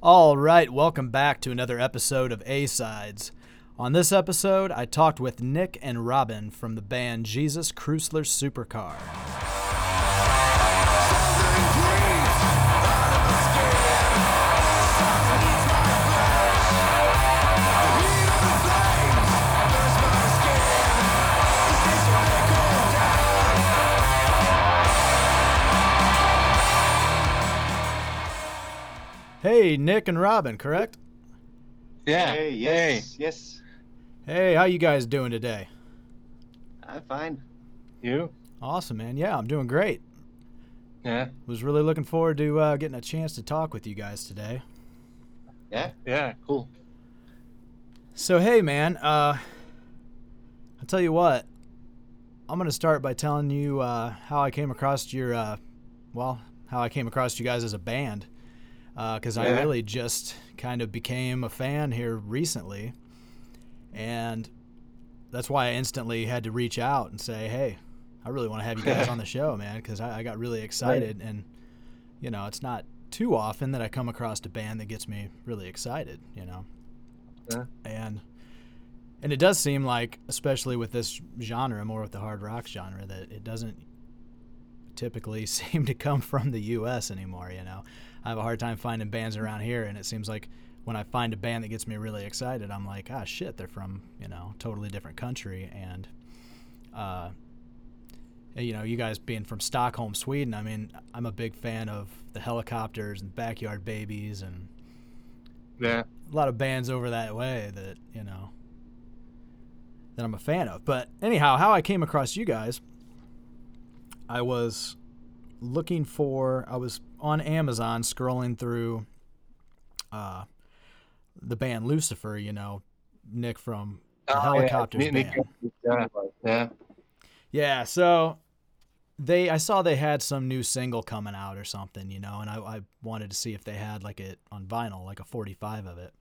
All right, welcome back to another episode of A Sides. On this episode, I talked with Nick and Robin from the band Jesus Chrysler Supercar. Hey, Nick and Robin, correct? Yeah. Hey, yes, yes. Hey, how you guys doing today? I'm fine. You? Awesome, man. Yeah, I'm doing great. Yeah. Was really looking forward to uh, getting a chance to talk with you guys today. Yeah. Yeah. Cool. So hey, man. Uh, I'll tell you what. I'm gonna start by telling you uh, how I came across your, uh, well, how I came across you guys as a band, Uh, because I Yeah. really just kind of became a fan here recently, and that's why I instantly had to reach out and say, hey, I really want to have you guys on the show, man, because I, I got really excited, and you know, it's not too often that I come across a band that gets me really excited, you know Yeah. and and it does seem like especially with this genre more with the hard rock genre that it doesn't typically seem to come from the US anymore you know I have a hard time finding bands around here and it seems like when I find a band that gets me really excited I'm like ah shit they're from you know totally different country and uh you know you guys being from Stockholm Sweden I mean I'm a big fan of the Hellacopters and backyard babies and Yeah. a lot of bands over that way that you know that I'm a fan of. But anyhow, how I came across you guys, I was looking for. I was on Amazon scrolling through uh, the band Lucifer. You know, Nick from the Oh, yeah. Hellacopters Nick- band. Yeah. Yeah. Yeah, so they I saw they had some new single coming out or something, you know, and I, I wanted to see if they had like it on vinyl, like a 45 of it.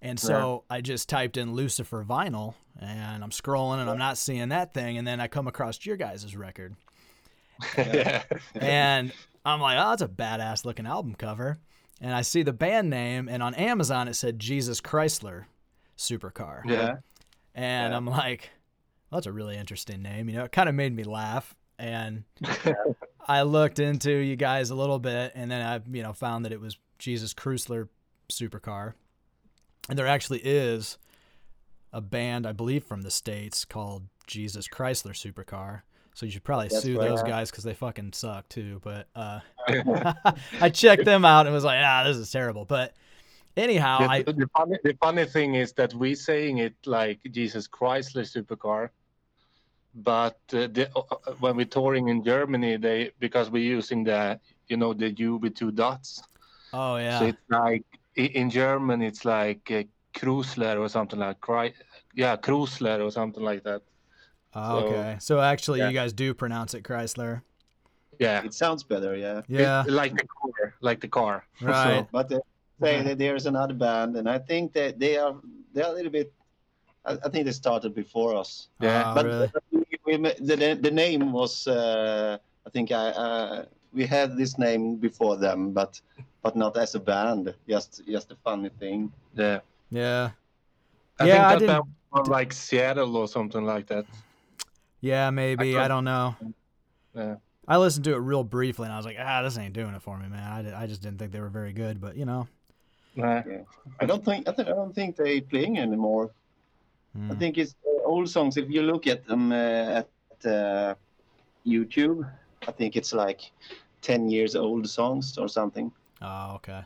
And so I just typed in Lucifer vinyl and I'm scrolling and I'm not seeing that thing and then I come across your guys' record. Yeah. And I'm like, "Oh, that's a badass looking album cover." And I see the band name and on Amazon it said Jesus Chrysler Supercar. Yeah. And Yeah. I'm like, well, that's a really interesting name. You know, it kind of made me laugh. And I looked into you guys a little bit, and then I, you know, found that it was Jesus Chrysler Supercar. And there actually is a band, I believe, from the States called Jesus Chrysler Supercar. So you should probably That's sue right. those guys because they fucking suck too. But uh, I checked them out and was like, ah, this is terrible. But anyhow, The, I, the, funny, the funny thing is that we saying it like Jesus Chrysler supercar, but uh, the, uh, uh, when we're touring in Germany, they because we're using the you know the U with two dots, oh yeah. so it's like in German it's like uh, Chrysler or something like Cry, yeah Chrysler or something like that. Oh, So- okay. So actually, yeah. you guys do pronounce it Chrysler. Yeah, It sounds better, yeah. Yeah. It- like the car, like the car. Right. But uh, say Yeah. that there's another band, and I think that they are they're a little bit. I, I think they started before us. Yeah. Oh, but really? we, we, the the name was. Uh, I think I uh, we had this name before them, but but not as a band. Just just a funny thing. Yeah. Yeah. I Yeah, I think that didn't- band was like Seattle or something like that. Yeah, maybe. I, thought- don't know. Yeah. I listened to it real briefly, and I was like, ah, this ain't doing it for me, man. I, di- I just didn't think they were very good, but you know. Yeah. I don't think I, th- I don't think they playing anymore. I mm. think it's uh, old songs. If you look at them uh, at uh, YouTube, I think it's like ten years old songs or something. Oh, okay.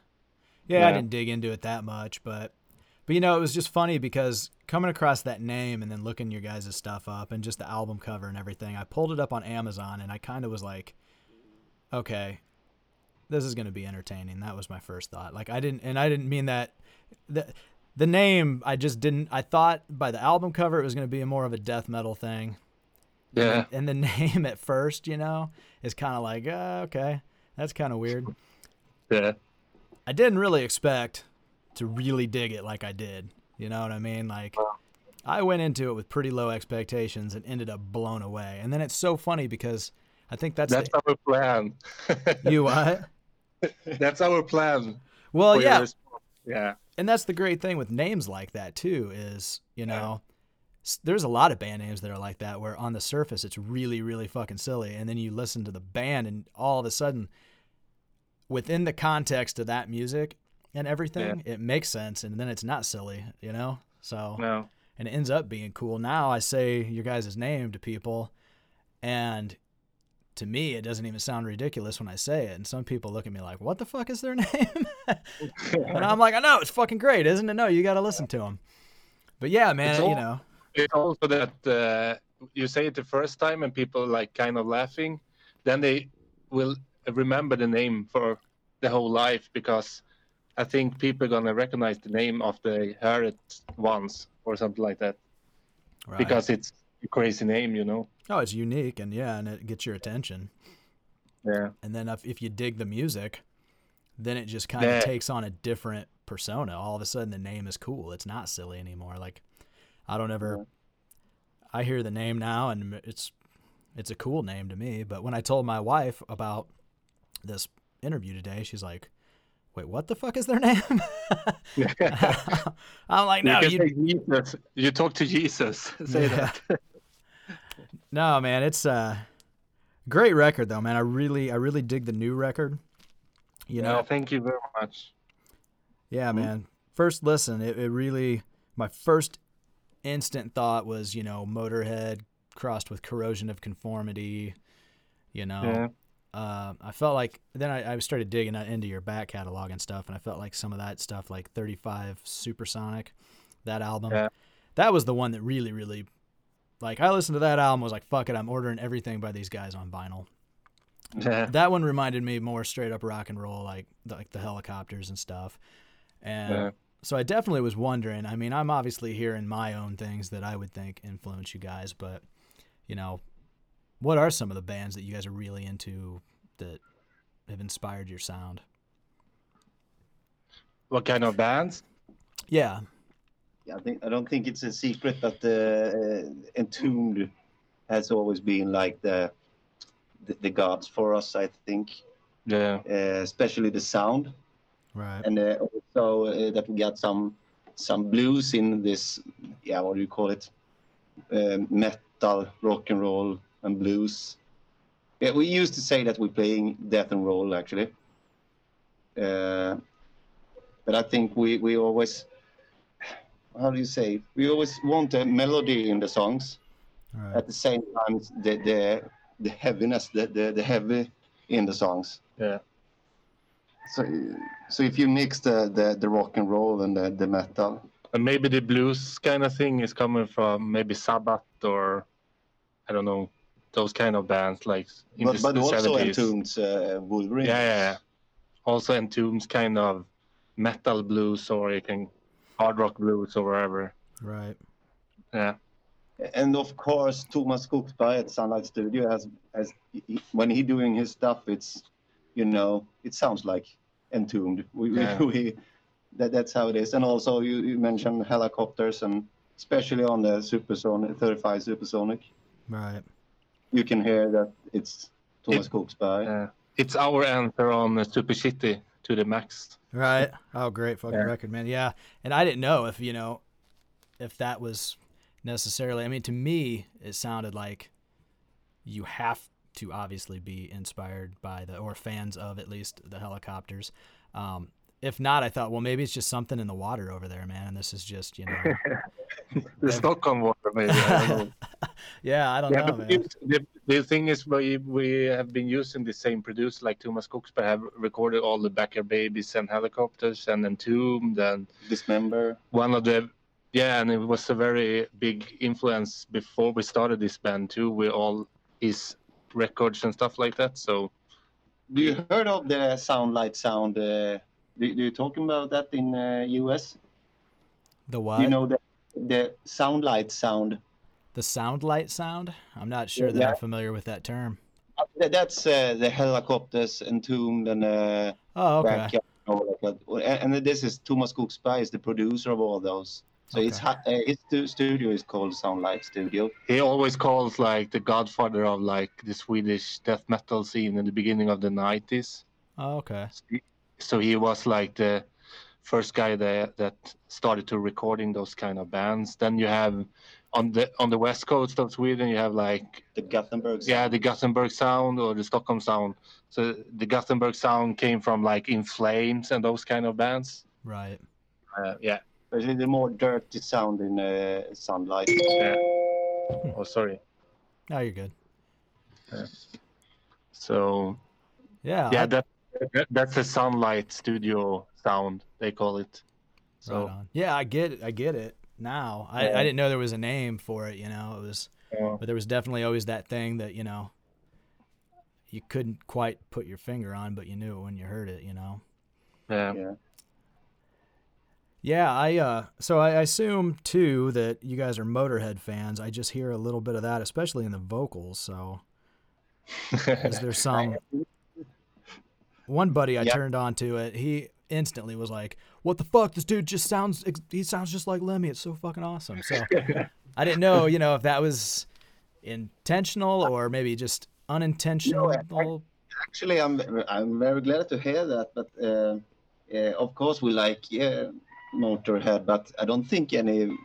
Yeah, I didn't dig into it that much, but but you know, it was just funny because coming across that name and then looking your guys' stuff up and just the album cover and everything, I pulled it up on Amazon and I kind of was like, okay, this is going to be entertaining. That was my first thought. Like I didn't and I didn't mean that the the name I just didn't I thought by the album cover it was going to be more of a death metal thing. Yeah. And the name at first, you know, is kind of like, uh, okay, that's kind of weird. Yeah. I didn't really expect to really dig it like I did. You know what I mean? Like I went into it with pretty low expectations and ended up blown away. And then it's so funny because I think that's, That's the, our plan. you what? That's our plan. Well, yeah. Yeah. and that's the great thing with names like that too is you know s- there's a lot of band names that are like that where on the surface it's really really fucking silly and then you listen to the band and all of a sudden within the context of that music and everything it makes sense and then it's not silly you know so No. and it ends up being cool now i say your guys' name to people and to me it doesn't even sound ridiculous when i say it and some people look at me like what the fuck is their name and I'm like, I know it's fucking great, isn't it? No, you got to listen to them. But yeah, man, It's you know, it's also that uh, you say it the first time and people like kind of laughing then they will remember the name for the whole life because i think people are gonna recognize the name after they heard it once or something like that right. because it's a crazy name you know oh, it's unique and yeah, and it gets your attention. yeah And then if, if you dig the music, then it just kind of Yeah. takes on a different persona. All of a sudden, the name is cool. It's not silly anymore. Like, I don't ever. I hear the name now, and it's it's a cool name to me. But when I told my wife about this interview today, she's like, "Wait, what the fuck is their name?" I'm like, no, you, you, can say Jesus. you talk to jesus say Yeah. that No, man, it's a great record though, man. I really, I really dig the new record. You know, Yeah, thank you very much yeah, Mhm. man. First listen, it, it really, my first instant thought was, you know, Motorhead crossed with Corrosion of Conformity. You know, yeah uh, I felt like then I, I started digging into your back catalog and stuff, and I felt like some of that stuff, like 35 Supersonic, that album, Yeah. that was the one that really, really, like, I listened to that album, was like, fuck it, I'm ordering everything by these guys on vinyl. yeah That one reminded me more straight up rock and roll, like the, like the Hellacopters and stuff. And Yeah. so I definitely was wondering. I mean, I'm obviously hearing my own things that I would think influence you guys, but you know, what are some of the bands that you guys are really into that have inspired your sound? what kind of bands Yeah, Yeah, I think I don't think it's a secret that uh, Entombed has always been like the the, the gods for us. I think, yeah uh, especially the sound, right. and uh, also uh, that we got some some blues in this. Yeah, what do you call it? Uh, metal, rock and roll, and blues. Yeah, we used to say that we're playing death and roll actually. Uh, but I think we we always how do you say we always want a melody in the songs right. at the same time the the the heaviness the the, the heavy in the songs yeah so so if you mix the the, the rock and roll and the, the metal And maybe the blues kind of thing is coming from maybe Sabbath or I don't know those kind of bands like in but, the, but the also 70s. Entombed's uh, Wolverine Yeah, yeah, yeah. Also Entombed's kind of metal blues or you can hard rock blues or wherever. Right. Yeah, and of course Thomas Skogsberg at Sunlight Studio has has when he doing his stuff it's you know it sounds like Entombed we, we- Yeah. we that, that's how it is and also you, you mentioned Hellacopters and especially on the supersonic 35 supersonic Right. You can hear that it's Thomas Skogsberg yeah. It's our answer on uh, Supershitty to the max. Right. Oh, great fucking Yeah. record, man. Yeah. And I didn't know if, you know, if that was necessarily, I mean, to me, it sounded like you have to obviously be inspired by the, or fans of at least the Hellacopters. Um, if not, I thought, well, maybe it's just something in the water over there, man. And this is just, you know, The Yeah. Stockholm water, maybe. I yeah, I don't yeah, know, man. the, the thing is, we we have been using the same producer, like Thomas Skogsberg, have recorded all the Backyard Babies and Hellacopters and Entombed and Dismember one of the yeah and it was a very big influence before we started this band too We all his records and stuff like that so do you heard of the sound light sound uh, do, do you talking about that in uh, US The what? you know the the sound light sound the sound light sound? I'm not sure that Yeah. I'm familiar with that term. Uh, that's uh, the Hellacopters entombed and uh, Oh, okay. backyard and all like that. And, and this is Thomas Skogsberg is the producer of all those. So it's Okay. ha- uh, his studio is called Sunlight Studio. he always calls like the godfather of like the swedish death metal scene in the beginning of the 90s Oh, okay. So he was like the first guy that that started to recording those kind of bands. Then you have on the on the west coast of Sweden, you have like The Gothenburg. yeah the Gothenburg sound or the Stockholm sound. So the Gothenburg sound came from like In Flames and those kind of bands. Right. Uh, yeah. There's a little more dirty sound in uh, Sunlight. Yeah. Oh, sorry. No, you're good. So Yeah. yeah, I- that, that that's a Sunlight Studio sound they call it. So right on. Yeah, I get it. I get it now. I, Yeah. I didn't know there was a name for it. You know, it was, uh, but there was definitely always that thing that you know you couldn't quite put your finger on, but you knew it when you heard it. You know. yeah. Yeah. Yeah, I uh so I assume too that you guys are Motorhead fans. I just hear a little bit of that, especially in the vocals. So is there some one buddy I Yeah. turned on to it, he instantly was like, "What the fuck? This dude just sounds. He sounds just like Lemmy. It's so fucking awesome." So I didn't know, you know, if that was intentional or maybe just unintentional. Actually, I'm I'm very glad to hear that. But uh, uh, of course, we like yeah, Motorhead, but I don't think any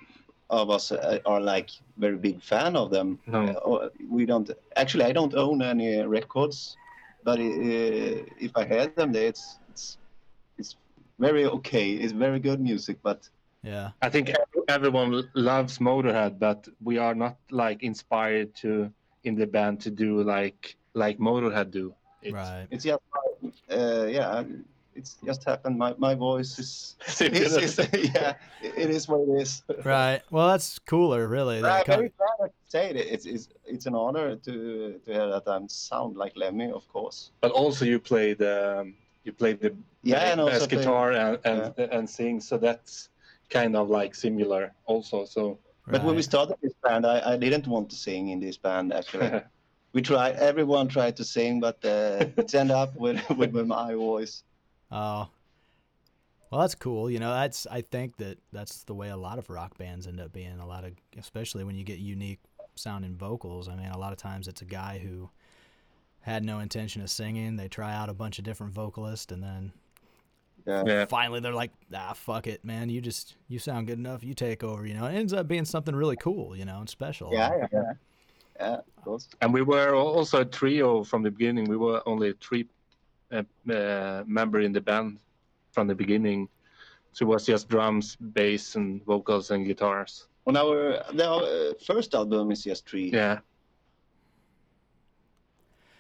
of us uh, are like very big fan of them. No. Uh, we don't. Actually, I don't own any records, but uh, if I had them, it's it's it's very okay. It's very good music, but yeah. I think everyone loves Motorhead, but we are not like inspired to in the band to do like like Motorhead do. It's, Right. it's just uh, yeah. It's just happened. My my voice is, is, is yeah. It is what it is. Right. Well, that's cooler, really. I'm That very glad to say it. It's, it's it's an honor to to hear that I sound like Lemmy, of course. But also you play the um, you play the Yeah, and bass also play- guitar and and, and sing, so that's kind of like similar also. So But when we started this band, I, I didn't want to sing in this band. Actually, we tried. Everyone tried to sing, but uh, it ended up with, with with my voice. Oh. Well, that's cool. You know, that's I think that that's the way a lot of rock bands end up being. A lot of, especially when you get unique sounding vocals. I mean, a lot of times it's a guy who had no intention of singing. They try out a bunch of different vocalists, and then Yeah. yeah, finally they're like, "Ah, fuck it, man. You just you sound good enough. You take over." You know, it ends up being something really cool. You know, and special. Yeah, yeah, yeah. Yeah, of course. and we were also a trio from the beginning. We were only three uh, uh, member in the band from the beginning. So it was just drums, bass, and vocals and guitars. On our our uh, first album is just three. Yeah,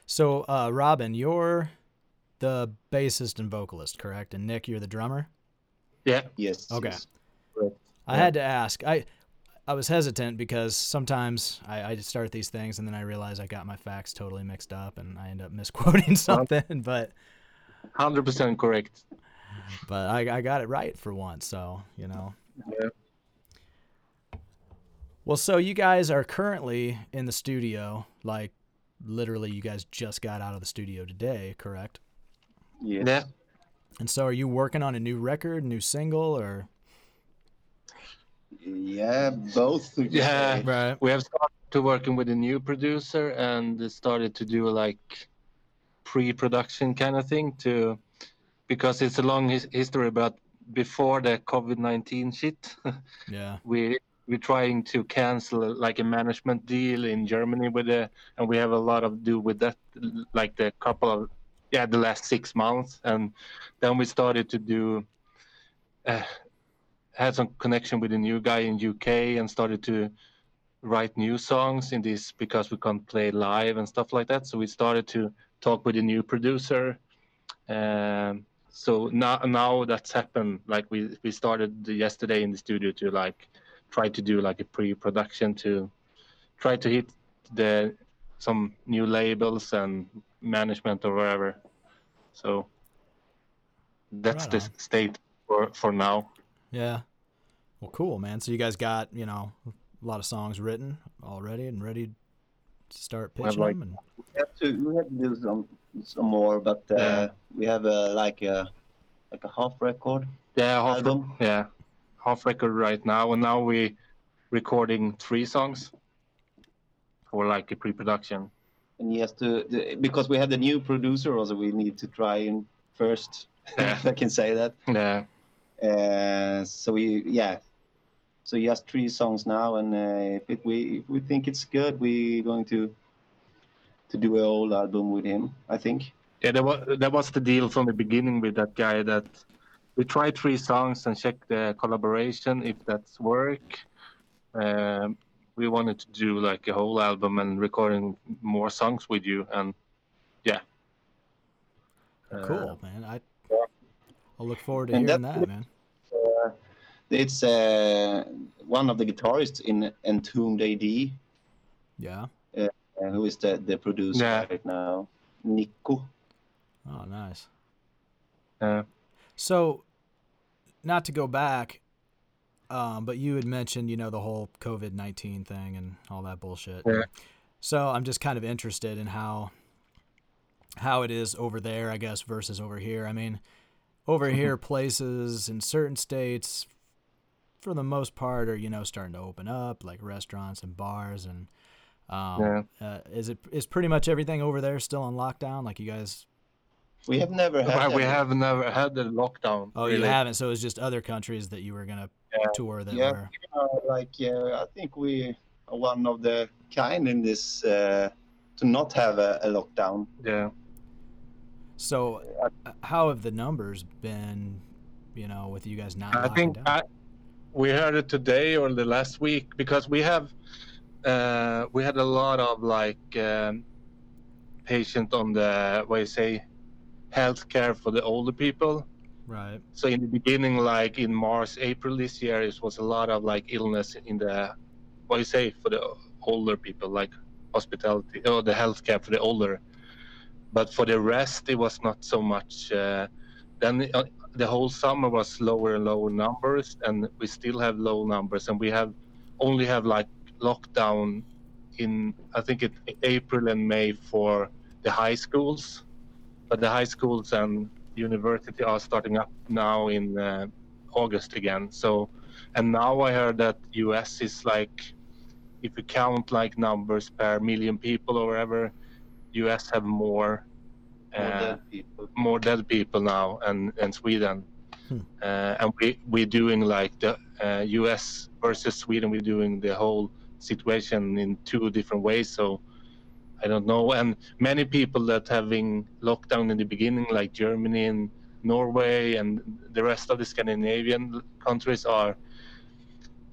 So, uh, Robin, you're the bassist and vocalist, correct? And Nick, you're the drummer. yeah. Yes. Okay. yes. I Yeah. had to ask. I I was hesitant because sometimes I, I start these things and then I realize I got my facts totally mixed up and I end up misquoting something. But Hundred percent correct. but I, I got it right for once. So you know. Yeah. Well, so you guys are currently in the studio, like literally, you guys just got out of the studio today, correct? Yes. Yeah. And so, are you working on a new record, new single, or Yeah, both. Yeah. right? We have started to working with a new producer and started to do like pre-production kind of thing to because it's a long his- history. But before the COVID nineteen shit, Yeah, we we're trying to cancel like a management deal in Germany with the and we have a lot of do with that like the couple of yeah the last six months and then we started to do uh, had some connection with a new guy in UK and started to write new songs in this because we can't play live and stuff like that. So we started to talk with a new producer. Um, so now now that's happened. Like we we started yesterday in the studio to like try to do like a pre-production to try to hit the some new labels and management or whatever. So that's Right the state for for now yeah. Well, cool, man. So you guys got you know a lot of songs written already and ready to start We have, pitching like, them. And, We have to we have to do some some more, but uh, Yeah. we have a like a like a half record yeah half, album. yeah half record right now and now we recording three songs for like a pre-production and he has to the, because we have the new producer also we need to try and first Yeah. I can say that. Yeah. Uh, so we yeah. So just three songs now, and uh, if it, we if we think it's good, we're going to to do a whole album with him. I think. Yeah, that was that was the deal from the beginning with that guy that we try three songs and check the collaboration if that's work. Um, we wanted to do like a whole album and recording more songs with you, and yeah. Uh, Cool, man. I yeah. I'll look forward to And hearing that- that, man. Uh, it's uh, one of the guitarists in Entombed AD, Yeah. uh, who is the, the producer Yeah. right now, Nico. Oh, nice. uh, So, not to go back, um, but you had mentioned, you know, the whole COVID nineteen thing and all that bullshit. Yeah. So I'm just kind of interested in how how it is over there, I guess, versus over here. I mean, over Mm-hmm. here, places in certain states, for the most part, are you know starting to open up, like restaurants and bars, and um, Yeah. uh, is it is pretty much everything over there still on lockdown? Like you guys We have never had. but we have never had the lockdown. Oh, you haven't. So it's just other countries that you were gonna Yeah. tour that Yeah. were. uh, like uh, I think we are one of the kind in this uh, to not have a, a lockdown. Yeah. So, uh, how have the numbers been? You know, with you guys not. I think? I, we heard it today or the last week because we have uh, we had a lot of like um, patient on the what you say healthcare for the older people. right. So in the beginning, like in March, April this year, it was a lot of like illness in the what you say for the older people, like hospitality or the healthcare for the older. But for the rest, it was not so much. Uh, then uh, the whole summer was lower and lower numbers, and we still have low numbers, and we have only have like lockdown in I think it April and May for the high schools, but the high schools and university are starting up now in uh, August again. So, and now I heard that US is like, if you count like numbers per million people or whatever, US have more, More uh, dead people. more dead people now, and and Sweden, Hmm. uh, and we we're doing like the uh, US versus Sweden. We're doing the whole situation in two different ways. So. I don't know. And many people that having lockdown in the beginning, like Germany and Norway and the rest of the Scandinavian countries, are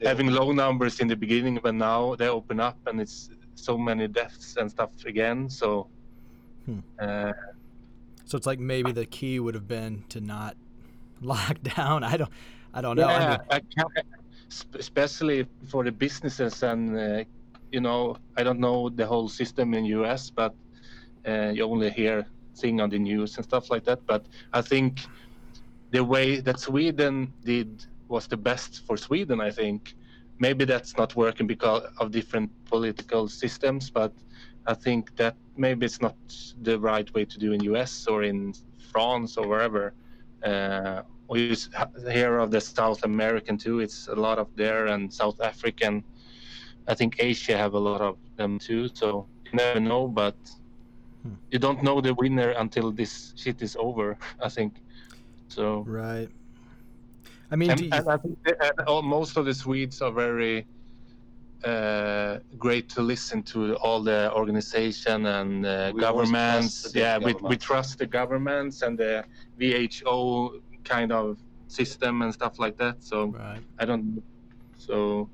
Yeah. having low numbers in the beginning, but now they open up and it's so many deaths and stuff again. So, Hmm. uh, So it's like maybe the key would have been to not lock down. I don't. I don't know. I yeah, mean, I can't, especially for the businesses and uh, you know, I don't know the whole system in US, but uh, you only hear thing on the news and stuff like that. But I think the way that Sweden did was the best for Sweden. I think maybe that's not working because of different political systems, but I think that maybe it's not the right way to do in US or in France or wherever. Uh, we hear of the South American too. It's a lot of there and South African. I think Asia have a lot of them too. So you never know, but Hmm. you don't know the winner until this shit is over. I think so. right. I mean, And, you, and I think that, and all, most of the Swedes are very uh, great to listen to all the organization and uh, governments. trust the Yeah, we, we trust the governments and the WHO kind of system and stuff like that. So right. I don't. So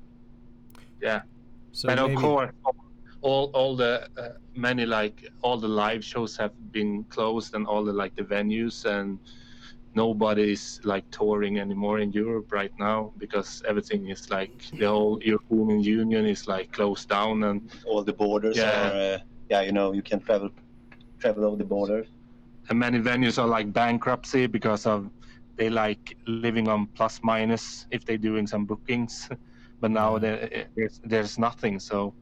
yeah, So but maybe, of course, all all the uh, many like all the live shows have been closed and all the like the venues and nobody is like touring anymore in Europe right now because everything is like the whole European Union is like closed down and All the borders Yeah. are. Uh, yeah, you know, you can travel travel over the border. and many venues are like bankruptcy because of they like living on plus minus if they're doing some bookings but now Yeah. there, there's, there's nothing so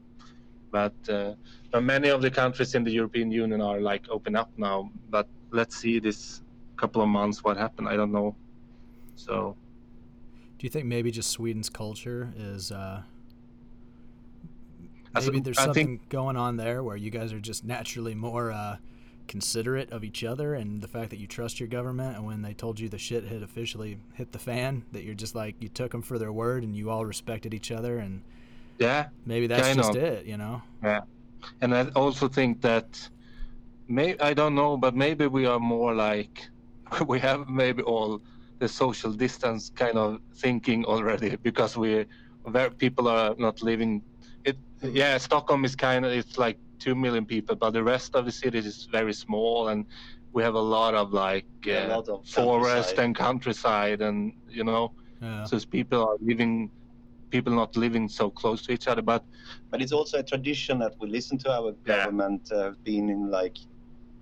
but uh, but many of the countries in the european union are like open up now but let's see this couple of months what happened i don't know so do you think maybe just Sweden's culture is? Uh, maybe there's I something think- going on there where you guys are just naturally more uh, considerate of each other and the fact that you trust your government and when they told you the shit had officially hit the fan that you're just like you took them for their word and you all respected each other and yeah maybe that's kind just of. it you know Yeah, and I also think that may I don't know, but maybe we are more like we have maybe all the social distance kind of thinking already because we where people are not living. It yeah, Stockholm is kind of it's like two million people, but the rest of the city is very small, and we have a lot of like Yeah, a uh, lot of forest countryside. and countryside, and you know, yeah so people are living. People not living so close to each other, but But it's also a tradition that we listen to our Yeah. government. Uh, been in like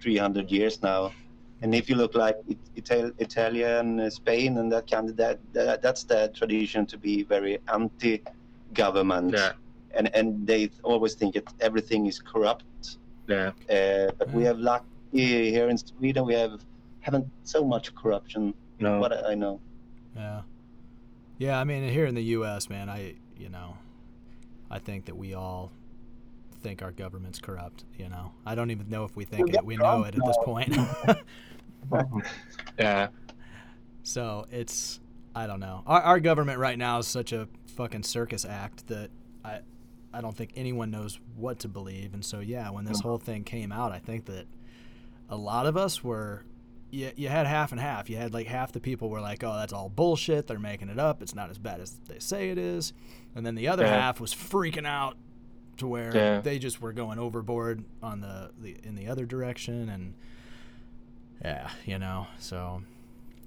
300 years now, and if you look like it, Ital- Italian, uh, Spain, and that kind of that, that that's the tradition to be very anti-government, yeah, and and they always think that everything is corrupt. yeah. Uh, but we have lucky here in Sweden. We have haven't so much corruption. No. What I know. Yeah. Yeah, I mean, here in the U.S., man, I, you know, I think that we all think our government's corrupt, you know. I don't even know if we think it. We know it at this point. yeah. so it's, I don't know. Our, our government right now is such a fucking circus act that I, I don't think anyone knows what to believe. And so, yeah, when this hmm. whole thing came out, I think that a lot of us were you, you had half and half. You had like half the people were like, "Oh, that's all bullshit. They're making it up. It's not as bad as they say it is," and then the other Yeah. half was freaking out to where Yeah. they just were going overboard on the, the in the other direction, and yeah, you know. So,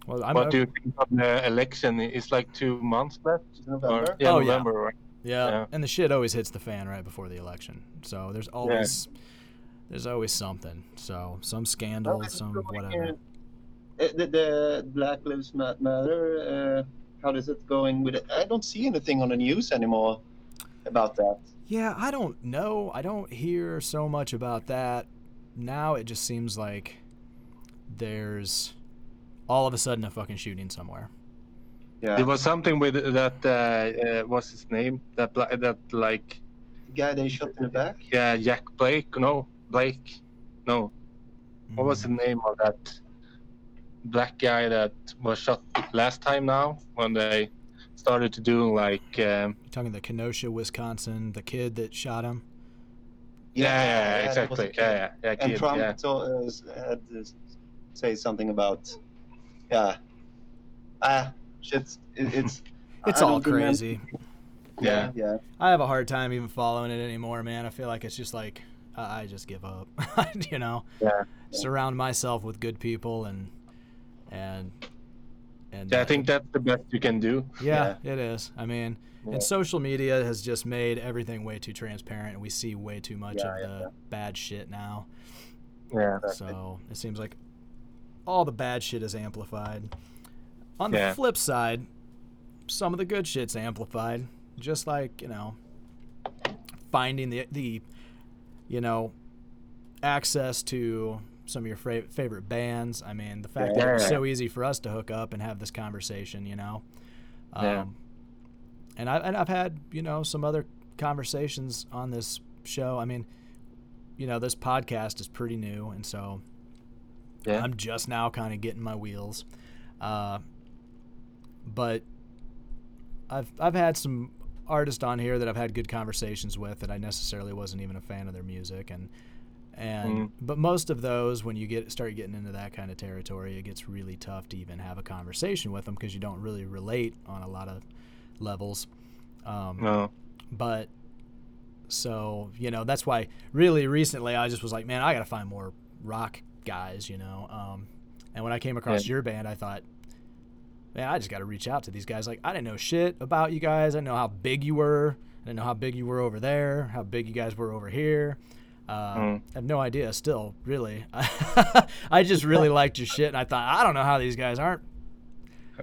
well, I'm what do you think of the election? It's like two months left. November? Or, yeah, Oh, yeah. Right? yeah, yeah. and the shit always hits the fan right before the election. So there's always there's always something. So some scandal, some whatever. Uh, the, the Black Lives Matter. Uh, how is it going with it? I don't see anything on the news anymore about that. Yeah, I don't know. I don't hear so much about that. Now it just seems like there's all of a sudden a fucking shooting somewhere. Yeah, There was something with that. Uh, uh, what's his name? That bla- that like the guy they shot in the back. yeah, Jack Blake. No, Blake. No, what was the Mm. name of that black guy that was shot last time? Now when they started to do like um, You talking the Kenosha, Wisconsin, the kid that shot him? yeah, yeah, that was exactly. a kid. Yeah, yeah, yeah, And Trump yeah. to- uh, had to say something about, yeah, ah, shit. It, it's It's I all crazy. Yeah, yeah. I have a hard time even following it anymore, man. I feel like it's just like I I just give up. you know, Yeah. surround myself with good people and and and Yeah, I think um, that's the best you can do. Yeah, it is. I mean, Yeah. and social media has just made everything way too transparent, and we see way too much Yeah, of yeah, the bad shit now. Yeah. So it seems like all the bad shit is amplified. On the flip side, some of the good shit's amplified. Just like you know, finding the the you know access to some of your fra- favorite bands. I mean, the fact that it's so easy for us to hook up and have this conversation. You know. Um, Yeah. And I and I've had you know some other conversations on this show. I mean, you know, this podcast is pretty new, and so Yeah. I'm just now kind of getting my wheels. Uh, but I've I've had some artists on here that I've had good conversations with that I necessarily wasn't even a fan of their music and and Mhm. but most of those when you get start getting into that kind of territory it gets really tough to even have a conversation with them because you don't really relate on a lot of levels um, No. but so you know that's why really recently I just was like, man, I gotta find more rock guys, you know. Um, and when I came across Yeah. your band, I thought, man, I just got to reach out to these guys. Like I didn't know shit about you guys. I didn't know how big you were. I didn't know how big you were over there. How big you guys were over here. Uh, Mm. I have no idea. Still, really, I just really liked your shit, and I thought I don't know how these guys aren't.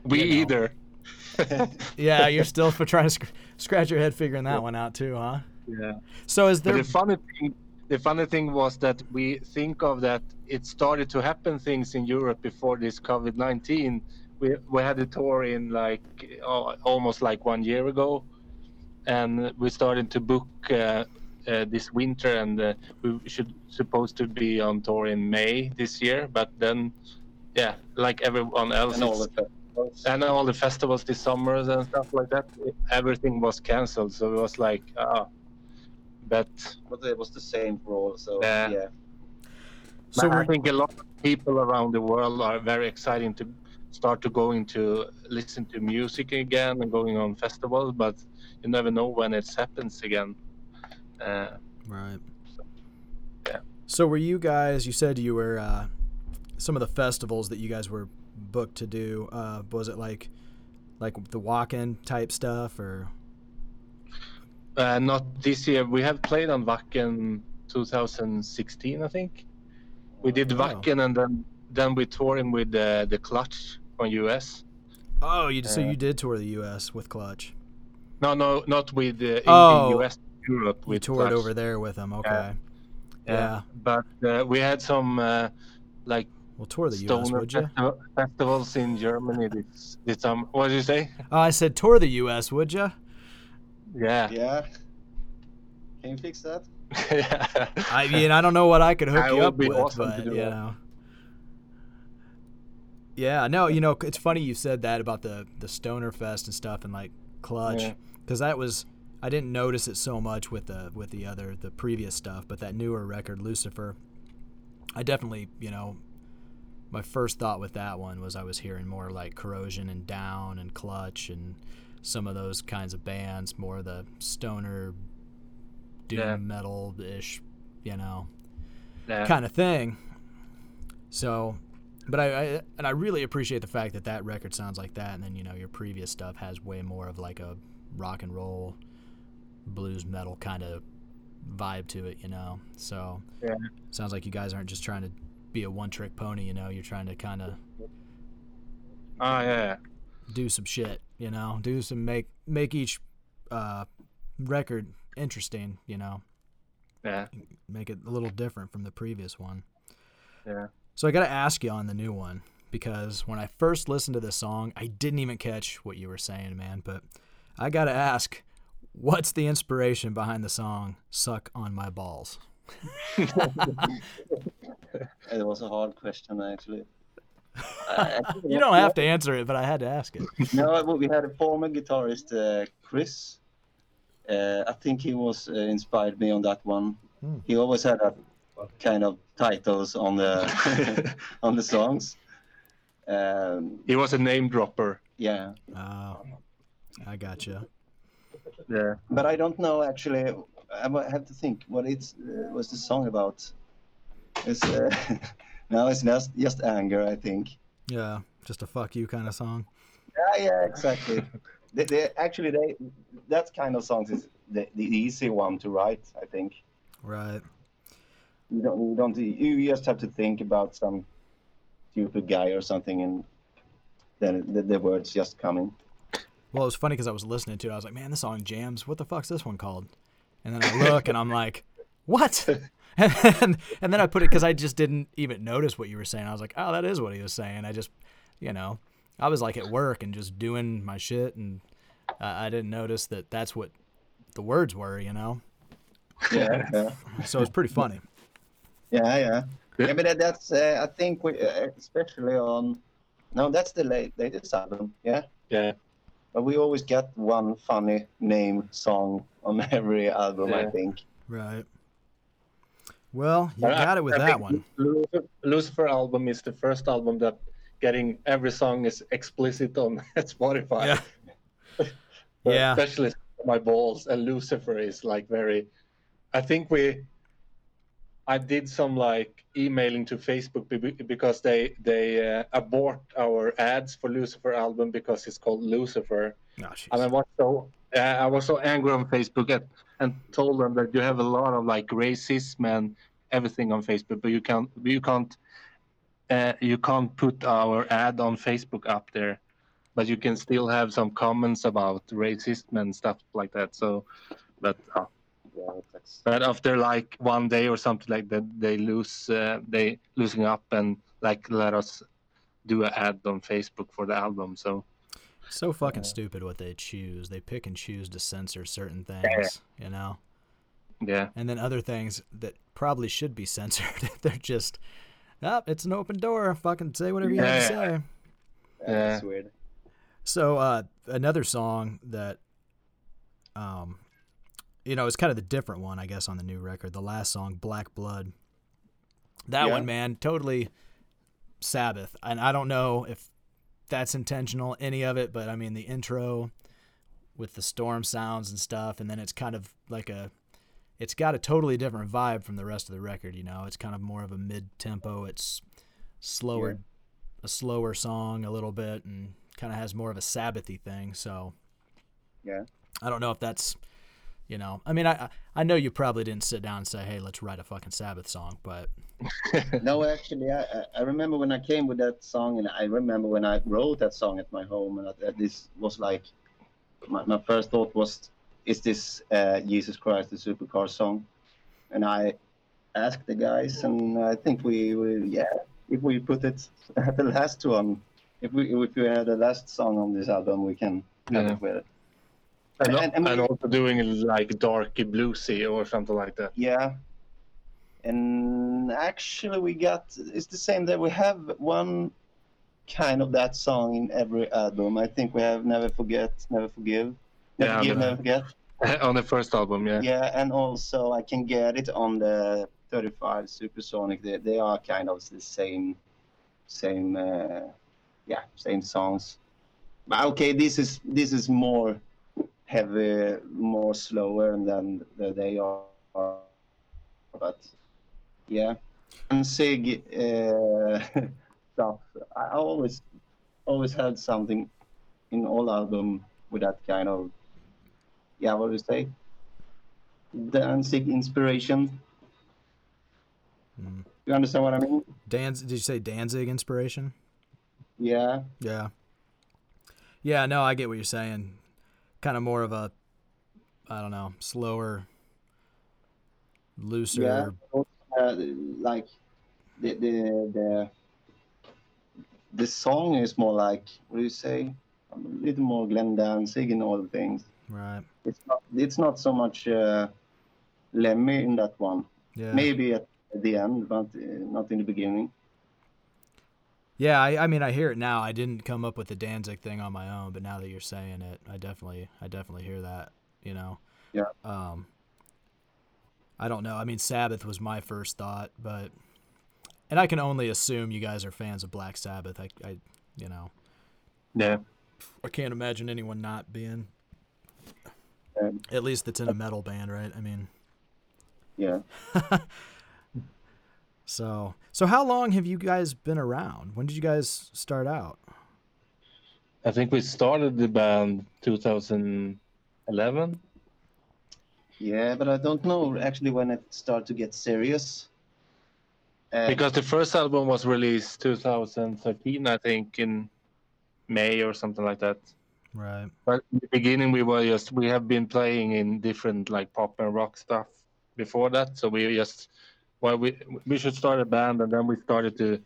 We You know. either. Yeah, you're still for trying to sc- scratch your head figuring that one out too, huh? Yeah. So is But there? the funny thing, the funny thing was that we think of that it started to happen things in Europe before this COVID nineteen. We we had a tour in like oh, almost like one year ago, and we started to book uh, uh, this winter, and uh, we should supposed to be on tour in May this year. But then, yeah, like everyone else, And all the festivals. and all the festivals this summer and stuff like that, everything was cancelled. So it was like, ah, but But it was the same for all. So Yeah. yeah. So I think a lot of people around the world are very excited to start to go into listen to music again and going on festivals, but you never know when it happens again. Uh, right. Yeah. So were you guys? You said you were uh, some of the festivals that you guys were booked to do. Uh, was it like like the Wacken type stuff or? uh, not this year. We have played on Wacken 2016, I think. We did. Wacken and then then we touring with uh, the Clutch from US. Oh, you so Uh, you did tour the U.S. with Clutch. No, no, not with uh, in, Oh. in US, Europe. You toured Clutch. over there with them. Okay. Yeah. But uh, we had some uh, like Well, tour the U.S. Would you? festi- festivals in Germany this this summer. What did you say? Oh, I said tour the U.S. Would you? Yeah. Yeah. Can you fix that? yeah. I mean, I don't know what I could hook It you up be with, awesome but do you that. know. Yeah, no, you know, it's funny you said that about the the stoner fest and stuff and like clutch Yeah. because that was I didn't notice it so much with the with the other the previous stuff, but that newer record Lucifer, I definitely you know, my first thought with that one was I was hearing more like Corrosion and Down and Clutch and some of those kinds of bands, more the stoner doom Yeah. metal ish, you know, yeah. kind of thing. So, but I, I and I really appreciate the fact that that record sounds like that, and then you know your previous stuff has way more of like a rock and roll, blues metal kind of vibe to it, you know. So, Yeah. sounds like you guys aren't just trying to be a one trick pony, you know. You're trying to kind of Ah, yeah. do some shit, you know, do some make make each uh, record interesting, you know, Yeah. make it a little different from the previous one. Yeah. So I got to ask you on the new one because when I first listened to this song, I didn't even catch what you were saying, man. But I got to ask, what's the inspiration behind the song "Suck on My Balls"? It was a hard question actually. I- I- You don't have to answer it, but I had to ask it. No, we had a former guitarist, uh, Chris. Uh, I think he was uh, inspired me on that one. Hmm. He always had that kind of titles on the on the songs. Um, He was a name dropper. yeah, Oh, I gotcha. Yeah. but I don't know actually. I have to think what it uh, was the song about. It's uh, now it's just just anger, I think. Yeah, just a fuck you kind of song. Yeah, yeah, exactly. they, they, actually, they that kind of songs is the, the easy one to write. I think Right. you don't you don't you just have to think about some stupid guy or something, and then the, the words just come in. Well, it was funny because I was listening to it. I was like, man, this song jams. What the fuck's this one called? And then I look and I'm like, what? And then, and then I put it because I just didn't even notice what you were saying. I was like, oh, that is what he was saying. I just, you know, I was like at work and just doing my shit. And I I didn't notice that that's what the words were, you know? Yeah, yeah, So it's pretty funny. yeah, yeah. Yeah. Yeah, but that, that's uh, I think we uh, especially on no, that's the late latest album. Yeah, Yeah. But we always get one funny name song on every album. I think. Right. Well, you But I- got it with I that think one. Lucifer, Lucifer album is the first album that getting every song is explicit on Spotify. Yeah. Yeah. Especially my balls and Lucifer is like very. I think we. I did some like emailing to Facebook because they they uh, abort our ads for Lucifer album because it's called Lucifer. Oh, And I was so uh, I was so angry on Facebook at, and told them that you have a lot of like racism and everything on Facebook, but you can't you can't uh, you can't put our ad on Facebook up there, but you can still have some comments about racism and stuff like that. So, but uh, Yeah, that's but after like one day or something like that, they lose uh, they losing up and like let us do an ad on Facebook for the album. So So fucking stupid what they choose. They pick and choose to censor certain things, you know? Yeah. and then other things that probably should be censored. They're just, oh, it's an open door. Fucking say whatever you have to say. Yeah. say. That's weird. So uh, another song that, um, you know, it's kind of the different one, I guess, on the new record. The last song, Black Blood. That Yeah. one, man, totally Sabbath, and I don't know if that's intentional, any of it, but I mean the intro with the storm sounds and stuff, and then it's kind of like a, it's got a totally different vibe from the rest of the record. You know, it's kind of more of a mid-tempo. It's slower, Yeah. a slower song a little bit, and kind of has more of a Sabbathy thing. So, Yeah. I don't know if that's, you know, I mean, I I- I know you probably didn't sit down and say, hey, let's write a fucking Sabbath song, but no, actually, I, I- I remember when I came with that song, and I remember when I wrote that song at my home, and that this was like, my, my first thought was, is this uh, Jesus Christ the Supercar song? And I asked the guys, and I think we, we yeah, if we put it at the last one, if we if we had the last song on this album, we can have Yeah. it with it. And, And- and and also doing like darky bluesy or something like that. Yeah. And actually, we got it's the same that we have one kind of that song in every album. I think we have Never Forget, Never Forgive, Never Yeah, Forgive, but- Never Forget. on the first album, yeah. Yeah, and also I can get it on the 35 Supersonic. They, they are kind of the same, same, uh, yeah, same songs. But okay, this is this is more heavy, more slower than the, they are. But yeah, and Sig uh, stuff. I always always had something in all album with that kind of yeah, what do you say? Danzig inspiration. Mm. You understand what I mean? Danz, did you say Danzig inspiration? Yeah. Yeah. Yeah, no, I get what you're saying. Kind of more of a, I don't know, slower, looser. Yeah. Uh, like the the the the song is more like what do you say? A little more Glenn Danzig and all the things. Right. It's not it's not so much uh, Lemmy in that one. Yeah. Maybe at the end, but uh, not in the beginning. Yeah, I, I mean, I hear it now. I didn't come up with the Danzig thing on my own, but now that you're saying it, I definitely, I definitely hear that. You know. Yeah. Um. I don't know. I mean, Sabbath was my first thought, but, and I can only assume you guys are fans of Black Sabbath. I, I, you know, Yeah. I can't imagine anyone not being. At least it's in a metal band, right? I mean, yeah. so so how long have you guys been around? When did you guys start out? I think we started the band 2011. Yeah, but I don't know actually when it started to get serious. Uh, Because the first album was released 2013, I think, in May or something like that. Right. But in the beginning, we were just we have been playing in different like pop and rock stuff before that. So we just well we we should start a band, and then we started to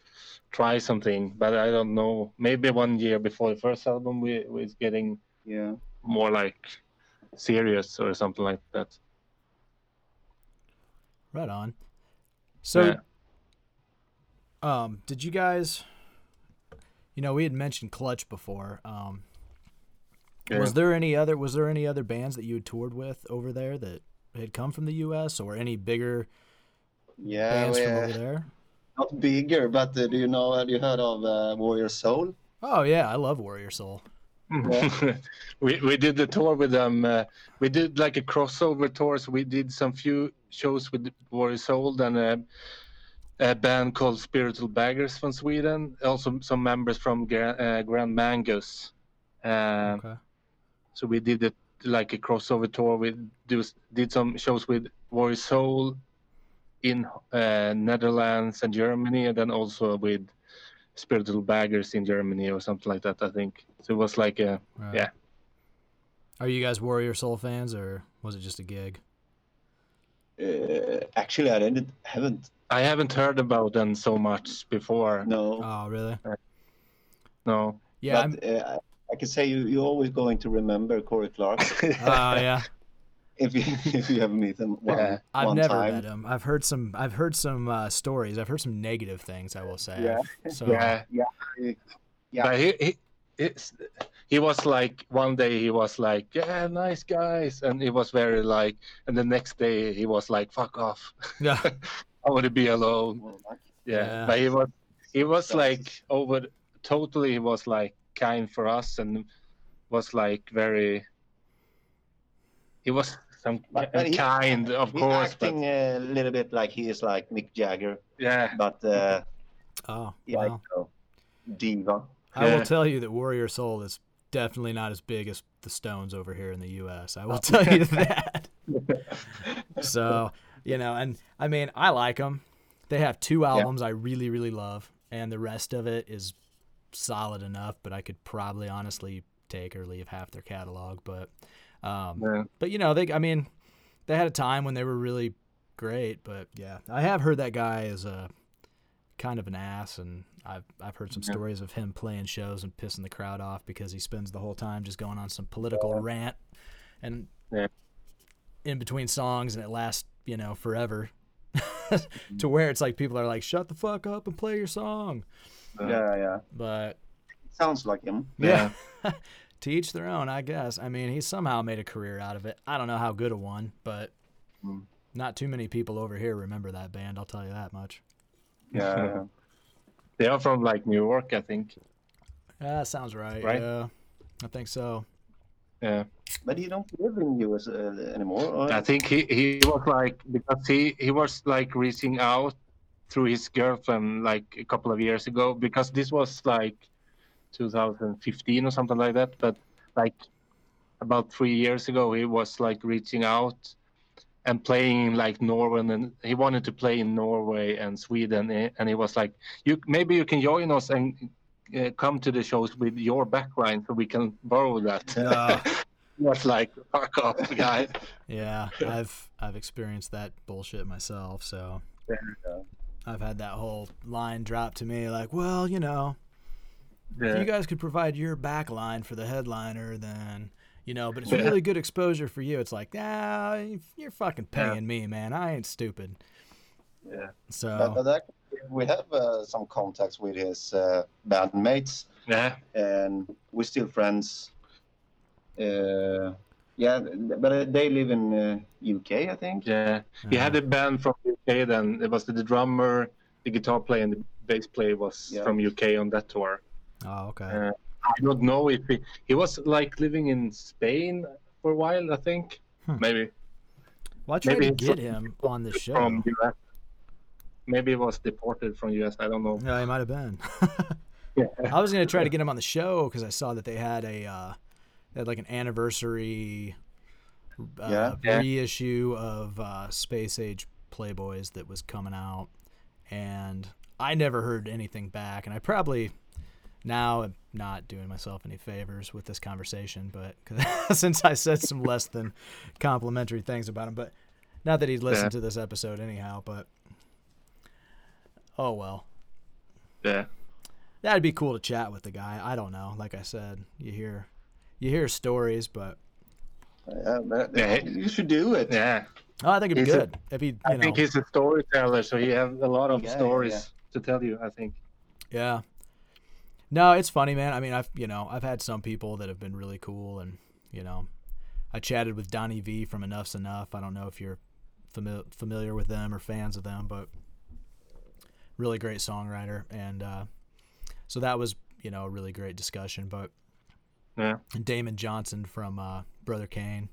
try something. But I don't know, maybe one year before the first album, we was getting yeah. more like serious or something like that. Right on. So, Yeah. um, did you guys? You know, we had mentioned Clutch before. Um, Yeah. Was there any other? Was there any other bands that you had toured with over there that had come from the U.S. or any bigger Yeah, bands we, from uh, over there? not bigger, but uh, do you know? Have you heard of uh, Warrior Soul? Oh yeah, I love Warrior Soul. we we did the tour with them. Uh, we did like a crossover tour. So we did some few shows with Warrior Soul and a, a band called Spiritual Beggars from Sweden. Also some members from Gra- uh, Grand Magus. Uh, Okay. So we did it like a crossover tour. We do, did some shows with Warrior Soul in uh, Netherlands and Germany, and then also with Spiritual Beggars in Germany or something like that. I think so. It was like a Right. Yeah. Are you guys Warrior Soul fans, or was it just a gig? Uh, actually, I didn't, haven't. I haven't heard about them so much before. No. Oh really? No. Yeah. I'm, but uh, I- I can say you, you're always going to remember Kory Clarke. oh yeah. If you if you ever meet him one, Yeah. I've one never time. met him. I've heard some. I've heard some uh, stories. I've heard some negative things. I will say. Yeah. So Yeah. Yeah. Yeah. But he, he, it's, he was like one day he was like, yeah, nice guys, and he was very like, and the next day he was like, fuck off, yeah. I want to be alone. Yeah. Yeah. But he was, he was like over, totally he was like kind for us and was like very. He was some But- but he- kind, of He's course, but acting a little bit like he is like Mick Jagger, yeah, but uh, Oh. yeah, well. you diva. I will tell you that Warrior Soul is definitely not as big as the Stones over here in the U.S. I will tell you that. so, you know, and I mean, I like them. They have two albums I really, really love, and the rest of it is solid enough. But I could probably honestly take or leave half their catalog. But, um, yeah. but you know, they, I mean, they had a time when they were really great. But yeah, I have heard that guy is a kind of an ass, and I've I've heard some Yeah. stories of him playing shows and pissing the crowd off because he spends the whole time just going on some political rant, and Yeah. in between songs, and it lasts you know forever. to where it's like people are like, "Shut the fuck up and play your song," Yeah, yeah. but Sounds like him. yeah. to each their own, I guess. I mean, he somehow made a career out of it. I don't know how good a one, but Mm. not too many people over here remember that band. I'll tell you that much. Yeah, yeah. They are from like New York, I think. Yeah, that sounds right. Right? Yeah, I think so. Yeah. But he don't live in US uh, anymore. Or? I think he, he was like because he, he was like reaching out through his girlfriend like a couple of years ago because this was like 2015 or something like that. But like about three years ago, he was like reaching out and playing like Norway, and he wanted to play in Norway and Sweden, eh, and he was like, "You maybe you can join us and uh, come to the shows with your backline so we can borrow that." Yeah. Was like, "Fuck off, guy." Yeah, I've I've experienced that bullshit myself. So Yeah. I've had that whole line dropped to me like, well, you know, if you guys could provide your back line for the headliner, then you know, but it's Yeah. really good exposure for you. It's like, ah, you're fucking Yeah. paying me, man. I ain't stupid. Yeah. So But, but that, we have uh, some contacts with his uh, bandmates, Yeah. and we're still friends. Uh, yeah, but uh, they live in uh, UK, I think. Yeah. He had a band from UK then. It was the, the drummer, the guitar player, and the bass player was Yeah. from UK on that tour. Oh, okay. Uh, I don't know if he, he was like living in Spain for a while, I think. Hmm. Maybe well, I tried maybe to get him on the show. from US. Maybe he was deported from US. I don't know. Yeah, he might have been. Yeah. I was gonna try to get him on the show because I saw that they had a uh, they had like an anniversary uh, Yeah. Yeah. reissue of uh, Space Age Playboys that was coming out, and I never heard anything back. And I probably now I'm not doing myself any favors with this conversation, but since I said some less than complimentary things about him, but not that he'd listen Yeah. to this episode anyhow. But oh well. Yeah. That'd be cool to chat with the guy. I don't know. Like I said, you hear you hear stories, but Yeah, but Yeah. you should do it. Yeah. oh, I think it'd be He's a- good if he, you I know, think he's a storyteller, so he has a lot of Yeah, yeah, stories yeah. to tell you, I think. yeah. No, it's funny, man. I mean, I've you know I've had some people that have been really cool, and you know, I chatted with Donnie Vie from Enuff Z'Nuff. I don't know if you're fami- familiar with them or fans of them, but really great songwriter, and uh, so that was you know a really great discussion. But Yeah. and Damon Johnson from uh, Brother Cane.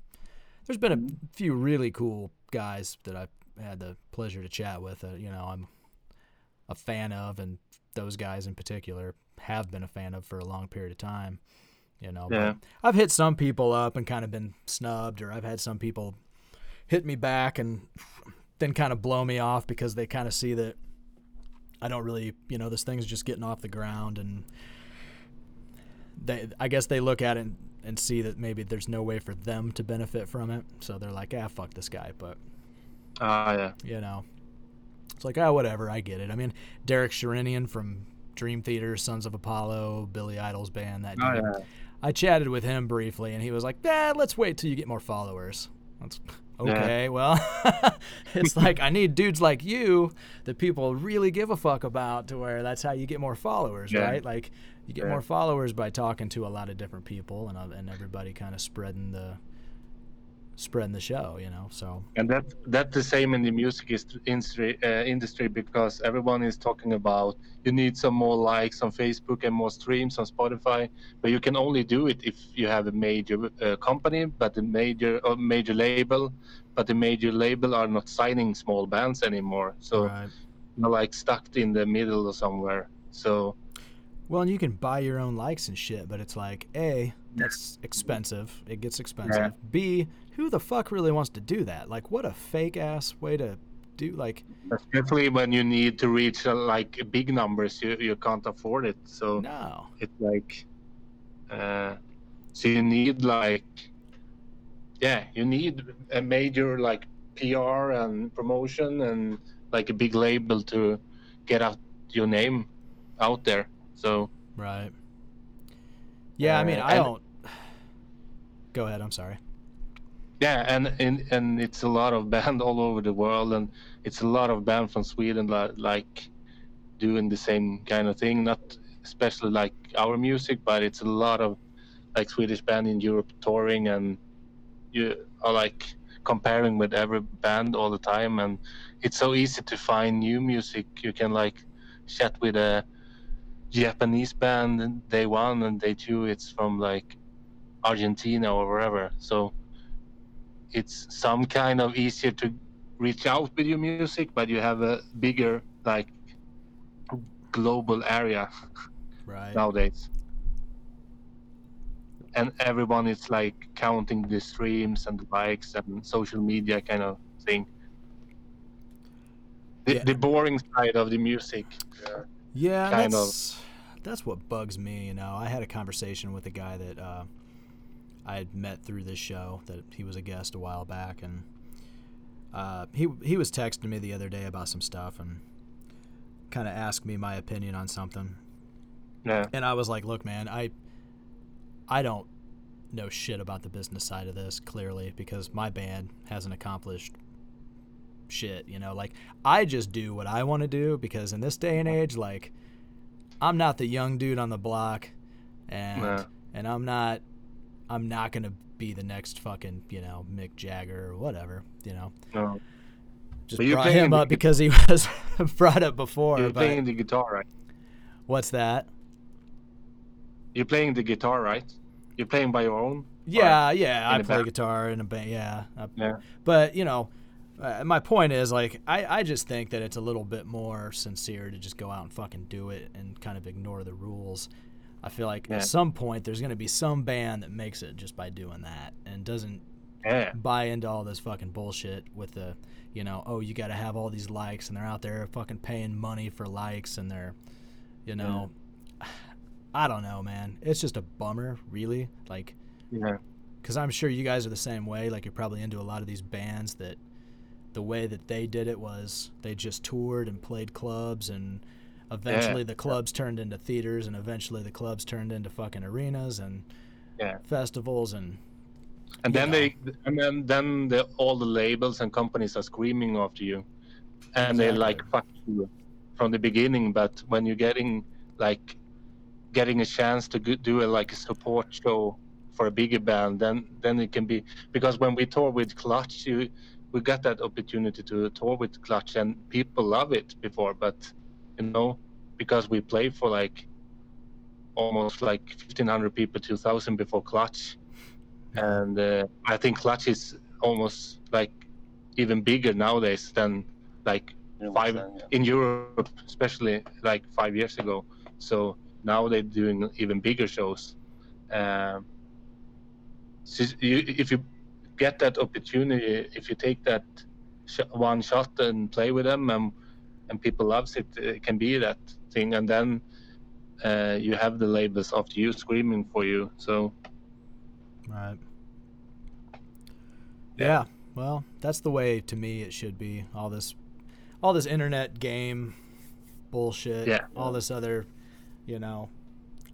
There's been a few really cool guys that I've had the pleasure to chat with. That, you know, I'm a fan of, and those guys in particular have been a fan of for a long period of time. You know, but Yeah. I've hit some people up and kind of been snubbed, or I've had some people hit me back and then kind of blow me off because they kind of see that I don't really, you know, this thing's just getting off the ground and they I guess they look at it and, and see that maybe there's no way for them to benefit from it. So they're like, ah, fuck this guy. But Ah, yeah. you know, it's like, ah, whatever. I get it. I mean, Derek Sherinian from Dream Theater, Sons of Apollo, Billy Idol's band. That Oh, yeah. I chatted with him briefly, and he was like, "Nah, let's wait till you get more followers." That's Yeah. okay. Well, it's like I need dudes like you that people really give a fuck about to where that's how you get more followers, Yeah. right? Like you get Yeah. more followers by talking to a lot of different people and uh, and everybody kind of spreading the spreading the show, you know. So and that that's the same in the music industry uh, industry because everyone is talking about you need some more likes on Facebook and more streams on Spotify, but you can only do it if you have a major uh, company, but the major or major label, but the major label are not signing small bands anymore, so right. you're like stuck in the middle or somewhere. So Well, and you can buy your own likes and shit, but it's like A, that's expensive. It gets expensive. B, who the fuck really wants to do that? Like what a fake ass way to do like especially when you need to reach uh, like big numbers, you you can't afford it. So. no. it's like uh, so you need like yeah you need a major like pr and promotion and like a big label to get out your name out there so Right. Yeah, I mean, Uh, I don't. Go ahead. I'm sorry. Yeah and, and and it's a lot of band all over the world and it's a lot of band from sweden li- like doing the same kind of thing. Not especially like our music but it's a lot of like swedish band in europe touring and you are like comparing with every band all the time and it's so easy to find new music. You can like chat with a japanese band and day one and day two it's from like argentina or wherever. So it's some kind of easier to reach out with your music but you have a bigger like global area Right. nowadays and everyone is like counting the streams and the likes and social media kind of thing the, Yeah. the boring side of the music uh, Yeah, kind of. that's that's what bugs me. You know, I had a conversation with a guy that uh, I had met through this show. That he was a guest a while back, and uh, he he was texting me the other day about some stuff and kind of asked me my opinion on something. yeah And I was like, "Look, man, I I don't know shit about the business side of this clearly because my band hasn't accomplished shit, you know. Like I just do what I want to do because in this day and age like I'm not the young dude on the block and Yeah. and I'm not I'm not going to be the next fucking, you know, Mick Jagger or whatever, you know. no. Just But brought him up because he was brought up before, you're but playing the guitar right what's that? you're playing the guitar right you're playing by your own Yeah, yeah, I play band? guitar in a band. Yeah, I- yeah but you know, uh, my point is like I, I just think that it's a little bit more sincere to just go out and fucking do it and kind of ignore the rules. I feel like Yeah. at some point there's gonna be some band that makes it just by doing that and doesn't yeah buy into all this fucking bullshit with the, you know, oh you got to have all these likes and they're out there fucking paying money for likes and they're, you know, I don't know, man. It's just a bummer, really. Like yeah because I'm sure you guys are the same way. Like you're probably into a lot of these bands that the way that they did it was they just toured and played clubs, and eventually the clubs turned into theaters, and eventually the clubs turned into fucking arenas and Yeah. festivals, and and then know. they and then then the, all the labels and companies are screaming after you and they like fuck you from the beginning but when you're getting like getting a chance to do a like a support show for a bigger band then then it can be because when we tour with clutch you we got that opportunity to tour with clutch and people love it before but you know because we played for like almost like 1500 people 2000 before clutch and uh, I think Clutch is almost like even bigger nowadays than like Five- yeah. in Europe, especially like five years ago. So now they're doing even bigger shows. Um, so you, if you get that opportunity, if you take that sh- one shot and play with them, and and people loves it, it can be that thing, and then uh, you have the labels after you screaming for you. So right. Yeah. Well, that's the way to me it should be. All this, all this internet game bullshit. Yeah. All this other, you know.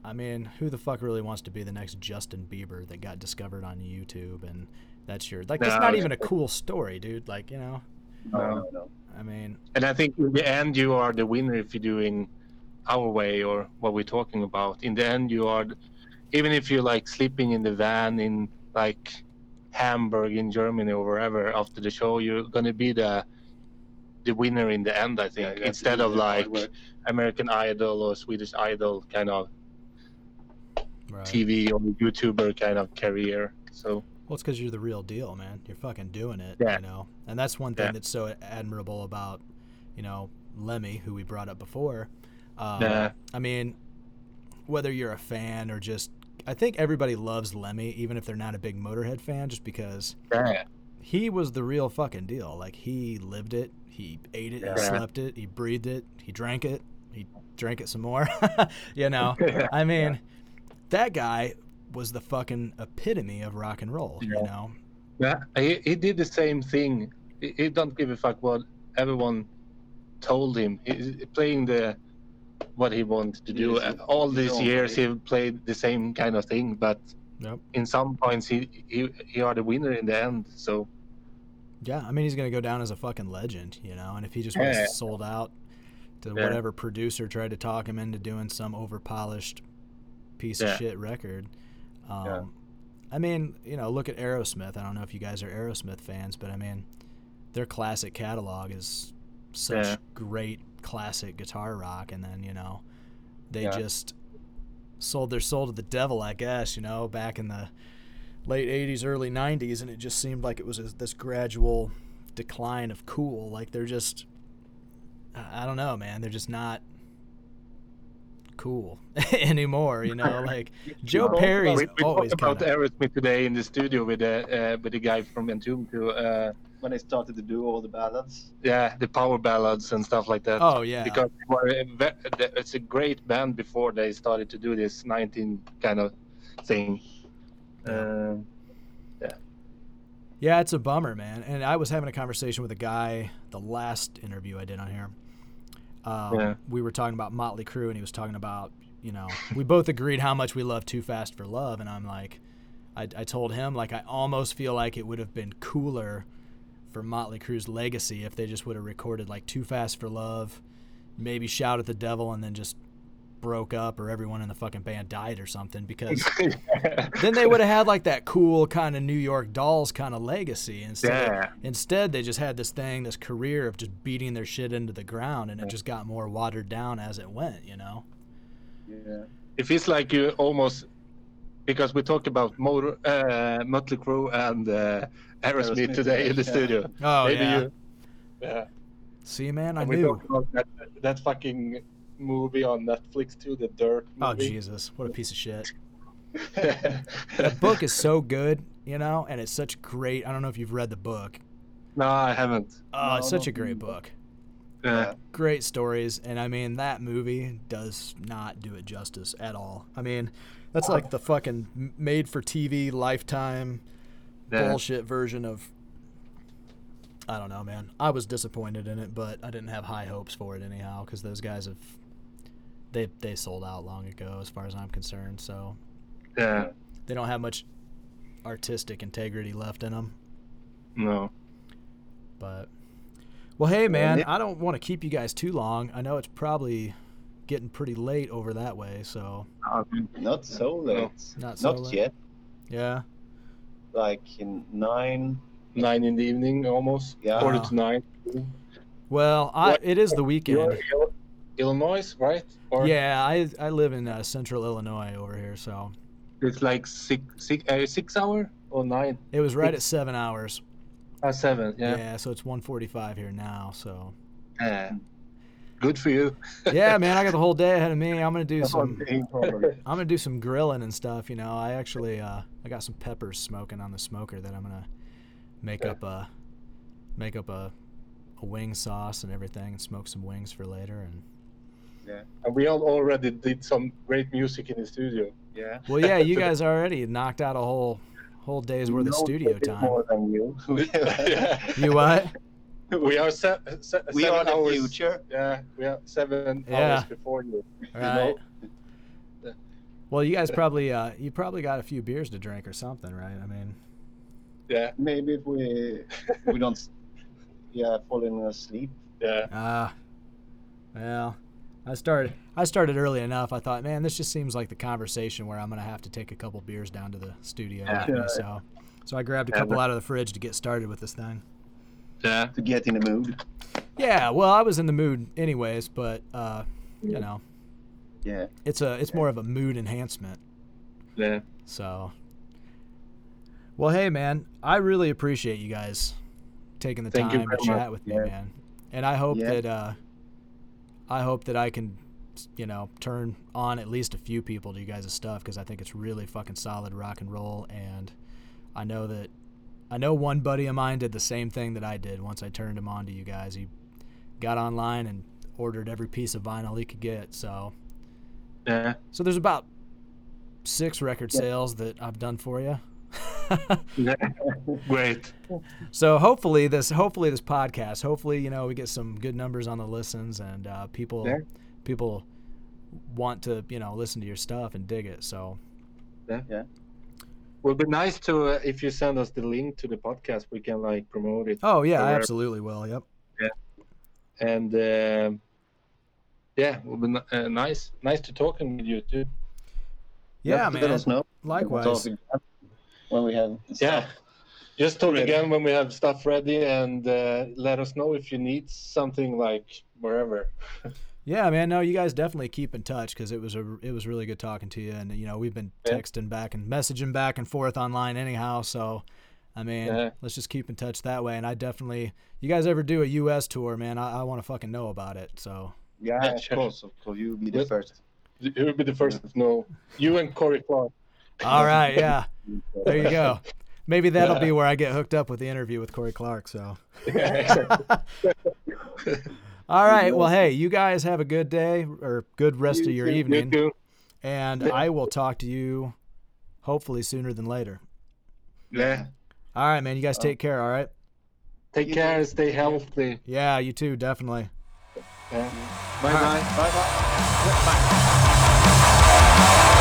I mean, who the fuck really wants to be the next Justin Bieber that got discovered on YouTube and That's your like. That's not even a cool story, dude. Like you know. No, no, no. I mean, And I think in the end, you are the winner if you're doing our way or what we're talking about. In the end, you are, even if you're like sleeping in the van in like Hamburg in Germany or wherever after the show, you're gonna be the the winner in the end. I think Yeah, you have to instead of like. American Idol or Swedish Idol kind of right. TV or YouTuber kind of career. So Well, it's because you're the real deal, man. You're fucking doing it, Yeah. you know. And that's one thing Yeah. that's so admirable about, you know, Lemmy, who we brought up before. Um, Yeah. I mean, whether you're a fan or just, I think everybody loves Lemmy, even if they're not a big Motorhead fan, just because yeah, he was the real fucking deal. Like he lived it, he ate it, he slept it, he breathed it, he drank it, he drank it some more. you know, I mean, that guy was the fucking epitome of rock and roll. You know, Yeah, he, he did the same thing. He, he don't give a fuck what everyone told him. He's playing the what he wanted to do. Yes, Uh, he- All these years way. he played the same kind of thing, but Yep. in some points he, he he are the winner in the end. So Yeah, I mean he's gonna go down as a fucking legend, you know. And if he just was Yeah. sold out to Yeah. whatever producer tried to talk him into doing some overpolished piece Yeah. of shit record, um, Yeah. I mean, you know, look at Aerosmith. I don't know if you guys are Aerosmith fans, but I mean, their classic catalog is such Yeah. great classic guitar rock, and then you know, they Yeah. just sold their soul to the devil, I guess. You know, back in the late 80s early 90s and it just seemed like it was a, this gradual decline of cool like they're just I don't know man they're just not cool anymore you know like joe talked perry's we, we always talked kind about of Aerosmith today in the studio with the uh, with the guy from Entombed too. Uh, When they started to do all the ballads. yeah, the power ballads and stuff like that. oh yeah because they were a it's a great band before they started to do this 19 kind of thing. Um, yeah. Yeah, it's a bummer, man. And I was having a conversation with a guy the last interview I did on here. Um, Yeah. We were talking about Motley Crue, and he was talking about, you know, we both agreed how much we love Too Fast for Love, and I'm like, I, I told him like I almost feel like it would have been cooler for Motley Crue's legacy if they just would have recorded like Too Fast for Love, maybe Shout at the Devil, and then just broke up or everyone in the fucking band died or something because then they would have had like that cool kind of New York Dolls kind of legacy. Instead, Yeah. instead they just had this thing, this career of just beating their shit into the ground, and it just got more watered down as it went. You know? Yeah. it feels like you almost because we talked about motor uh, Mötley Crüe and uh, Aerosmith, Aerosmith today in the studio. Oh Maybe yeah. you. Yeah. See, man, I And we knew. talked about that, that fucking movie on Netflix too, the Dirt. Oh Jesus, what a piece of shit. That book is so good, you know, and it's such great. I don't know if you've read the book. no, I haven't. Oh, No, it's such a great book. Yeah. Great stories, and I mean that movie does not do it justice at all. I mean, that's like the fucking made-for-TV lifetime Yeah. bullshit version of. I don't know, man. I was disappointed in it, but I didn't have high hopes for it anyhow because those guys have. They they sold out long ago, as far as I'm concerned. So yeah. they don't have much artistic integrity left in them. No. But well, hey man, yeah. I don't want to keep you guys too long. I know it's probably getting pretty late over that way, so Um, Not so late. not so Not late. yet. Yeah. Like in nine. nine in the evening almost. Yeah. Quarter to nine. Well, I it is the You're weekend. Il- Illinois, right? Or Yeah, I I live in uh, Central Illinois over here, so it's like six six uh, six hour or nine? it was right at seven hours. Uh, seven. Yeah. Yeah. so it's 1:45 here now. So Yeah. Good for you. yeah, man, I got the whole day ahead of me. I'm gonna do some. one. I'm gonna do some grilling and stuff. You know, I actually uh, I got some peppers smoking on the smoker that I'm gonna make Yeah. up a make up a, a wing sauce and everything and smoke some wings for later. And And we all already did some great music in the studio. Yeah. well, yeah, you guys already knocked out a whole whole day's worth of studio time. More than you. You what? we are se- se- we seven are the hours. future. Yeah, we are seven Yeah. hours before you. Right. Yeah. Well, you guys probably uh, you probably got a few beers to drink or something, right? I mean, Yeah, Maybe if we we don't yeah falling asleep. yeah, Ah, well, I started. I started early enough. I thought, man, this just seems like the conversation where I'm gonna have to take a couple beers down to the studio Yeah. me. So, so I grabbed a couple but- out of the fridge to get started with this thing. yeah. to get in the mood. Yeah, well, I was in the mood anyways, but uh, you know, Yeah. it's a it's more of a mood enhancement. yeah. So, well, hey, man, I really appreciate you guys taking the Thank time to chat much. with me, Yeah. man. And I hope Yeah. that uh, I hope that I can, you know, turn on at least a few people to you guys' stuff because I think it's really fucking solid rock and roll. And I know that I know one buddy of mine did the same thing that I did once I turned him on to you guys. He got online and ordered every piece of vinyl he could get. So, Yeah. so there's about six record sales that I've done for you. Yeah. Great. so hopefully this hopefully this podcast hopefully you know we get some good numbers on the listens and uh, people Yeah. people want to you know listen to your stuff and dig it so yeah. It Would be nice to uh, if you send us the link to the podcast, we can like promote it. oh yeah I absolutely will yep Yeah. And um yeah, would be ni- uh, nice. Nice to talking with you too. yeah Let man us know. likewise Talk again When we have Yeah. Just talk Ready. again when we have stuff ready, and uh, let us know if you need something like wherever. yeah man no you guys definitely keep in touch because it was a it was really good talking to you and you know we've been Yeah. texting back and messaging back and forth online anyhow so I mean, Yeah. let's just keep in touch that way. And I definitely, you guys ever do a U.S. tour, man? I, I want to fucking know about it. So, Yeah, Yeah, of sure. course, of course. You'll be the Yes. first. You will be the first to know. You and Kory Clarke. All right, yeah, there you go. Maybe that'll be where I get hooked up with the interview with Kory Clarke. So, all right. Well, hey, you guys have a good day or good rest of your too. You you evening, and Yeah. I will talk to you hopefully sooner than later. Yeah. All right, man. You guys uh, take care. All right. Take care. too. Stay healthy. Yeah, you too. Definitely. Yeah. Bye bye. Bye bye.